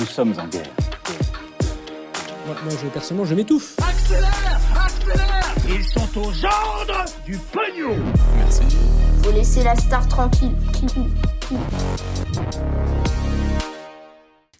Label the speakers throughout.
Speaker 1: Nous sommes en guerre.
Speaker 2: Moi, moi, je, personnellement, je m'étouffe.
Speaker 3: Accélère Accélère Ils sont aux ordres du pognon
Speaker 4: Faut laisser la star tranquille.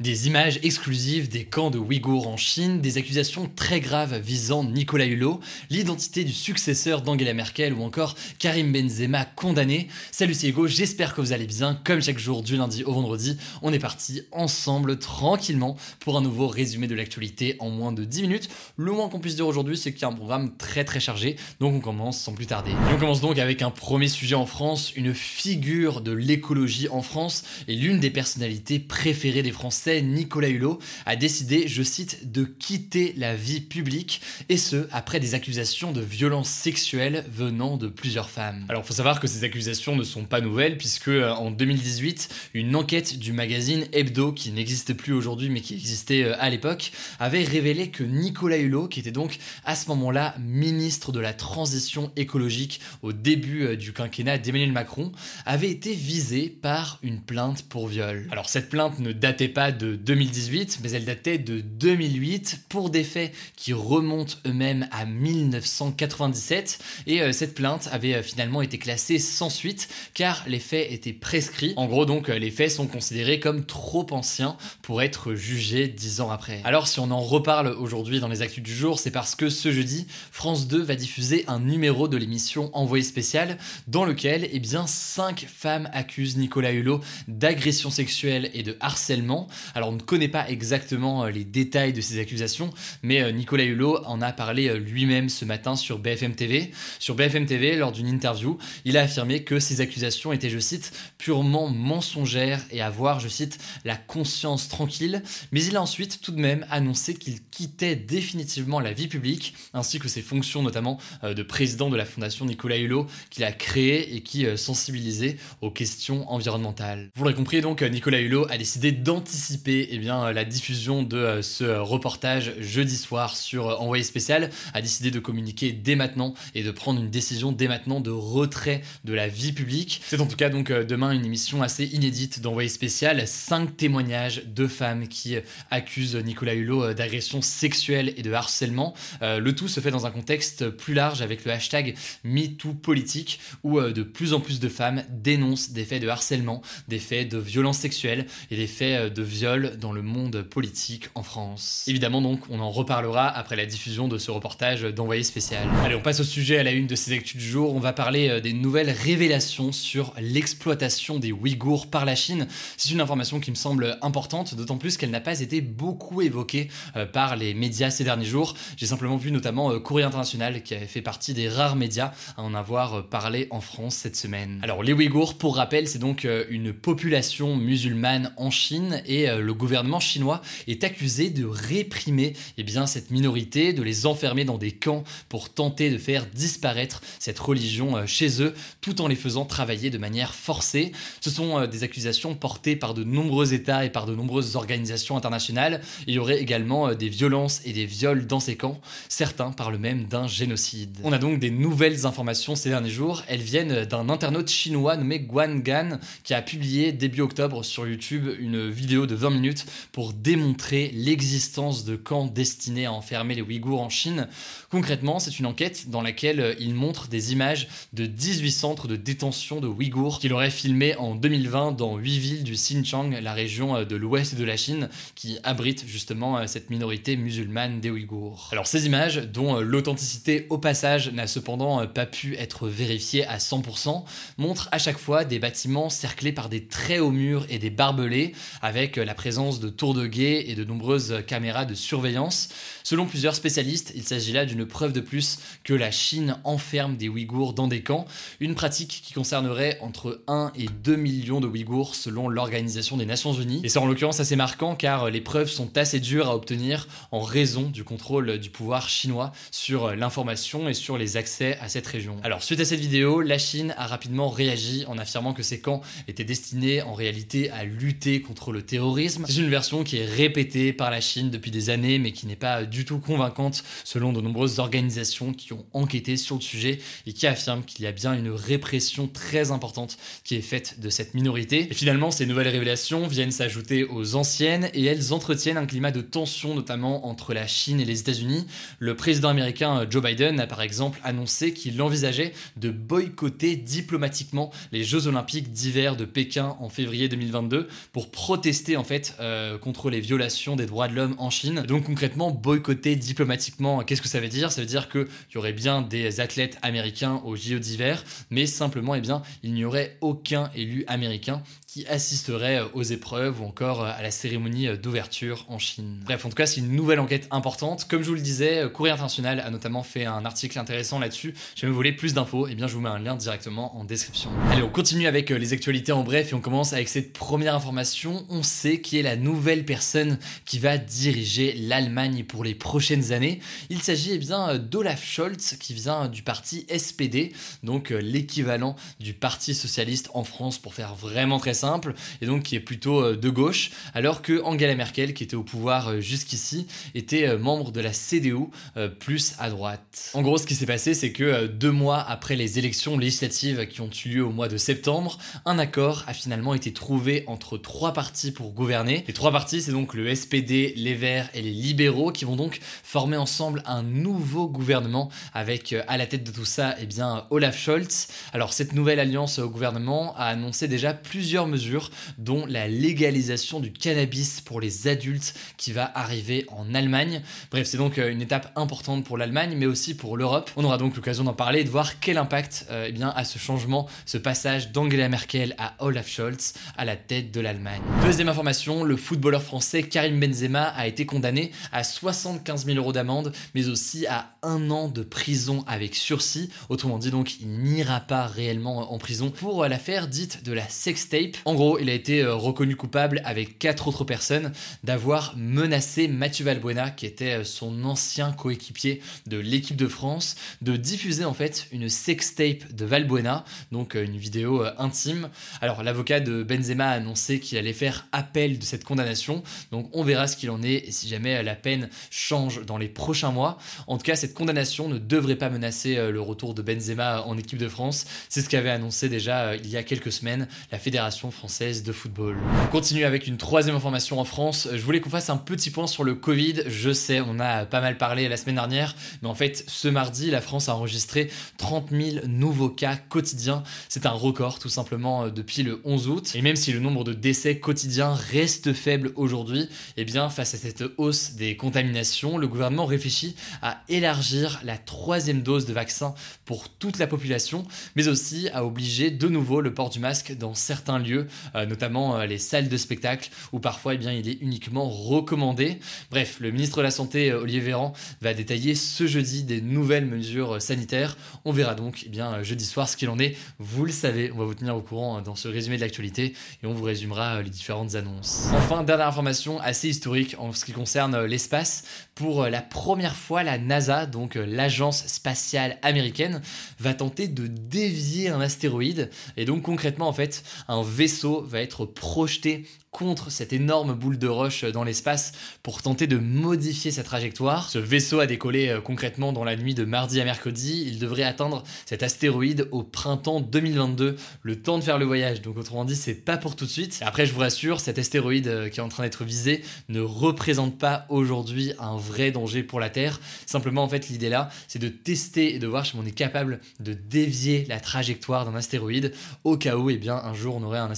Speaker 5: Des images exclusives des camps de Ouïghours en Chine, des accusations très graves visant Nicolas Hulot, l'identité du successeur d'Angela Merkel ou encore Karim Benzema condamné. Salut c'est Hugo, j'espère que vous allez bien. Comme chaque jour du lundi au vendredi, on est parti ensemble tranquillement pour un nouveau résumé de l'actualité en moins de 10 minutes. Le moins qu'on puisse dire aujourd'hui, c'est qu'il y a un programme très très chargé, donc on commence sans plus tarder. On commence donc avec un premier sujet en France, une figure de l'écologie en France et l'une des personnalités préférées des Français Nicolas Hulot, a décidé, je cite, de quitter la vie publique, et ce, après des accusations de violences sexuelles venant de plusieurs femmes. Alors, faut savoir que ces accusations ne sont pas nouvelles, puisque euh, en 2018, une enquête du magazine Hebdo, qui n'existe plus aujourd'hui, mais qui existait euh, à l'époque, avait révélé que Nicolas Hulot, qui était donc à ce moment-là ministre de la transition écologique au début euh, du quinquennat d'Emmanuel Macron, avait été visé par une plainte pour viol. Alors, cette plainte ne datait pas de 2018, mais elle datait de 2008 pour des faits qui remontent eux-mêmes à 1997. Et euh, cette plainte avait euh, finalement été classée sans suite car les faits étaient prescrits. En gros, donc, euh, les faits sont considérés comme trop anciens pour être jugés dix ans après. Alors, si on en reparle aujourd'hui dans les actus du jour, c'est parce que ce jeudi, France 2 va diffuser un numéro de l'émission Envoyé spécial dans lequel, eh bien, cinq femmes accusent Nicolas Hulot d'agression sexuelle et de harcèlement. Alors on ne connaît pas exactement euh, les détails de ces accusations, mais euh, Nicolas Hulot en a parlé euh, lui-même ce matin sur BFM TV. Sur BFM TV, lors d'une interview, il a affirmé que ces accusations étaient, je cite, purement mensongères et avoir, je cite, la conscience tranquille, mais il a ensuite tout de même annoncé qu'il quittait définitivement la vie publique, ainsi que ses fonctions notamment de président de la fondation Nicolas Hulot qu'il a créée et qui sensibilisait aux questions environnementales. Vous l'aurez compris donc, Nicolas Hulot a décidé d'anticiper eh bien, euh, la diffusion de euh, ce reportage jeudi soir sur euh, Envoyé spécial, a décidé de communiquer dès maintenant et de prendre une décision dès maintenant de retrait de la vie publique. C'est en tout cas donc demain une émission assez inédite d'Envoyé spécial, cinq témoignages de femmes qui accusent Nicolas Hulot d'agression sexuelle et de harcèlement. le tout se fait dans un contexte plus large avec le hashtag MeTooPolitique où de plus en plus de femmes dénoncent des faits de harcèlement, des faits de violence sexuelle et des faits de viol dans le monde politique en France. Évidemment donc, on en reparlera après la diffusion de ce reportage d'envoyé spécial. Allez, on passe au sujet à la une de ces actus du jour. On va parler euh, des nouvelles révélations sur l'exploitation des Ouïghours par la Chine. C'est une information qui me semble importante, d'autant plus qu'elle n'a pas été beaucoup évoquée euh, par les médias ces derniers jours. J'ai simplement vu notamment euh, Courrier International qui avait fait partie des rares médias à en avoir parlé en France cette semaine. Alors les Ouïghours, pour rappel, c'est donc une population musulmane en Chine et le gouvernement chinois est accusé de réprimer eh bien, cette minorité, de les enfermer dans des camps pour tenter de faire disparaître cette religion euh, chez eux, tout en les faisant travailler de manière forcée. Ce sont euh, des accusations portées par de nombreux États et par de nombreuses organisations internationales. Il y aurait également euh, des violences et des viols dans ces camps. Certains parlent même d'un génocide. On a donc des nouvelles informations ces derniers jours. Elles viennent d'un internaute chinois nommé Guan Gan qui a publié début octobre sur YouTube une vidéo de 20 minutes pour démontrer l'existence de camps destinés à enfermer les Ouïghours en Chine. Concrètement, c'est une enquête dans laquelle euh, il montre des images de 18 centres de détention de Ouïghours qu'il aurait filmé en 2020 dans 8 villes du Xinjiang, la région euh, de l'ouest de la Chine, qui abrite justement euh, cette minorité musulmane des Ouïghours. Alors ces images, dont l'authenticité au passage n'a cependant pas pu être vérifiée à 100%, montrent à chaque fois des bâtiments cerclés par des très hauts murs et des barbelés, avec la présence de tours de guet et de nombreuses caméras de surveillance. Selon plusieurs spécialistes, il s'agit là d'une preuve de plus que la Chine enferme des Ouïghours dans des camps, une pratique qui concernerait entre 1 et 2 millions de Ouïghours selon l'Organisation des Nations Unies. Et c'est en l'occurrence assez marquant car les preuves sont assez dures à obtenir en raison du contrôle du pouvoir chinois sur l'information et sur les accès à cette région. Alors suite à cette vidéo, la Chine a rapidement réagi en affirmant que ces camps étaient destinés en réalité à lutter contre le terrorisme C'est une version qui est répétée par la Chine depuis des années, mais qui n'est pas du tout convaincante selon de nombreuses organisations qui ont enquêté sur le sujet et qui affirment qu'il y a bien une répression très importante qui est faite de cette minorité. Et finalement, ces nouvelles révélations viennent s'ajouter aux anciennes et elles entretiennent un climat de tension, notamment entre la Chine et les États-Unis. Le président américain Joe Biden a par exemple annoncé qu'il envisageait de boycotter diplomatiquement les Jeux olympiques d'hiver de Pékin en février 2022 pour protester en fait euh, contre les violations des droits de l'homme en Chine. Donc concrètement, boycotter diplomatiquement, qu'est-ce que ça veut dire? Ça veut dire qu'il y aurait bien des athlètes américains aux JO d'hiver, mais simplement, eh bien, il n'y aurait aucun élu américain qui assisterait aux épreuves ou encore à la cérémonie d'ouverture en Chine. Bref, en tout cas, c'est une nouvelle enquête importante. Comme je vous le disais, Courrier International a notamment fait un article intéressant là-dessus. Si vous voulez plus d'infos, eh bien, je vous mets un lien directement en description. Allez, on continue avec les actualités en bref et on commence avec cette première information. On sait qui est la nouvelle personne qui va diriger l'Allemagne pour les prochaines années. Il s'agit eh bien d'Olaf Scholz qui vient du parti SPD, donc l'équivalent du Parti socialiste en France pour faire vraiment très simple, et donc qui est plutôt euh, de gauche, alors que Angela Merkel, qui était au pouvoir euh, jusqu'ici, était euh, membre de la CDU, plus à droite. En gros, ce qui s'est passé, c'est que deux mois après les élections législatives qui ont eu lieu au mois de septembre, un accord a finalement été trouvé entre trois partis pour gouverner. Les trois partis, c'est donc le SPD, les Verts et les libéraux, qui vont donc former ensemble un nouveau gouvernement avec à la tête de tout ça, eh bien, Olaf Scholz. Alors, cette nouvelle alliance au gouvernement a annoncé déjà plusieurs mesures, dont la légalisation du cannabis pour les adultes qui va arriver en Allemagne. Bref, c'est donc euh, une étape importante pour l'Allemagne, mais aussi pour l'Europe. On aura donc l'occasion d'en parler et de voir quel impact euh, eh bien, a ce changement, ce passage d'Angela Merkel à Olaf Scholz à la tête de l'Allemagne. Deuxième information, le footballeur français Karim Benzema a été condamné à 75 000 euros d'amende, mais aussi à un an de prison avec sursis. Autrement dit, donc, il n'ira pas réellement en prison pour l'affaire dite de la sextape. En gros, il a été euh, reconnu coupable avec quatre autres personnes d'avoir menacé Mathieu Valbuena, qui était euh, son ancien coéquipier de l'équipe de France, de diffuser en fait une sextape de Valbuena, donc euh, une vidéo intime. Alors l'avocat de Benzema a annoncé qu'il allait faire appel de cette condamnation, donc on verra ce qu'il en est et si jamais la peine change dans les prochains mois. En tout cas, cette condamnation ne devrait pas menacer le retour de Benzema en équipe de France. C'est ce qu'avait annoncé déjà il y a quelques semaines la Fédération française de football. On continue avec une troisième information en France. Je voulais qu'on fasse un petit point sur le Covid. Je sais, on a pas mal parlé la semaine dernière, mais en fait, ce mardi, la France a enregistré 30 000 nouveaux cas quotidiens. C'est un record tout simplement euh, depuis le 11 août. Et même si le nombre de décès quotidiens reste faible aujourd'hui, eh bien, face à cette hausse des contaminations, le gouvernement réfléchit à élargir la troisième dose de vaccin pour toute la population, mais aussi à obliger de nouveau le port du masque dans certains lieux, euh, notamment euh, les salles de spectacle, où parfois eh bien, il est uniquement recommandé. Bref, le ministre de la Santé, euh, Olivier Véran, va détailler ce jeudi des nouvelles mesures sanitaires. On verra donc eh bien, jeudi soir ce qu'il en est. Vous le savez, on va vous tenir au courant dans ce résumé de l'actualité et on vous résumera les différentes annonces. Enfin, dernière information assez historique en ce qui concerne l'espace. Pour la première fois, la NASA, donc l'agence spatiale américaine, va tenter de dévier un astéroïde et donc concrètement en fait un vaisseau va être projeté contre cette énorme boule de roche dans l'espace pour tenter de modifier sa trajectoire. Ce vaisseau a décollé euh, concrètement dans la nuit de mardi à mercredi. Il devrait atteindre cet astéroïde au printemps 2022, le temps de faire le voyage. Donc autrement dit, c'est pas pour tout de suite. après, je vous rassure, cet astéroïde euh, qui est en train d'être visé ne représente pas aujourd'hui un vrai danger pour la Terre. Simplement, en fait, l'idée là, c'est de tester et de voir si on est capable de dévier la trajectoire d'un astéroïde au cas où, eh bien, un jour, on aurait un astéroïde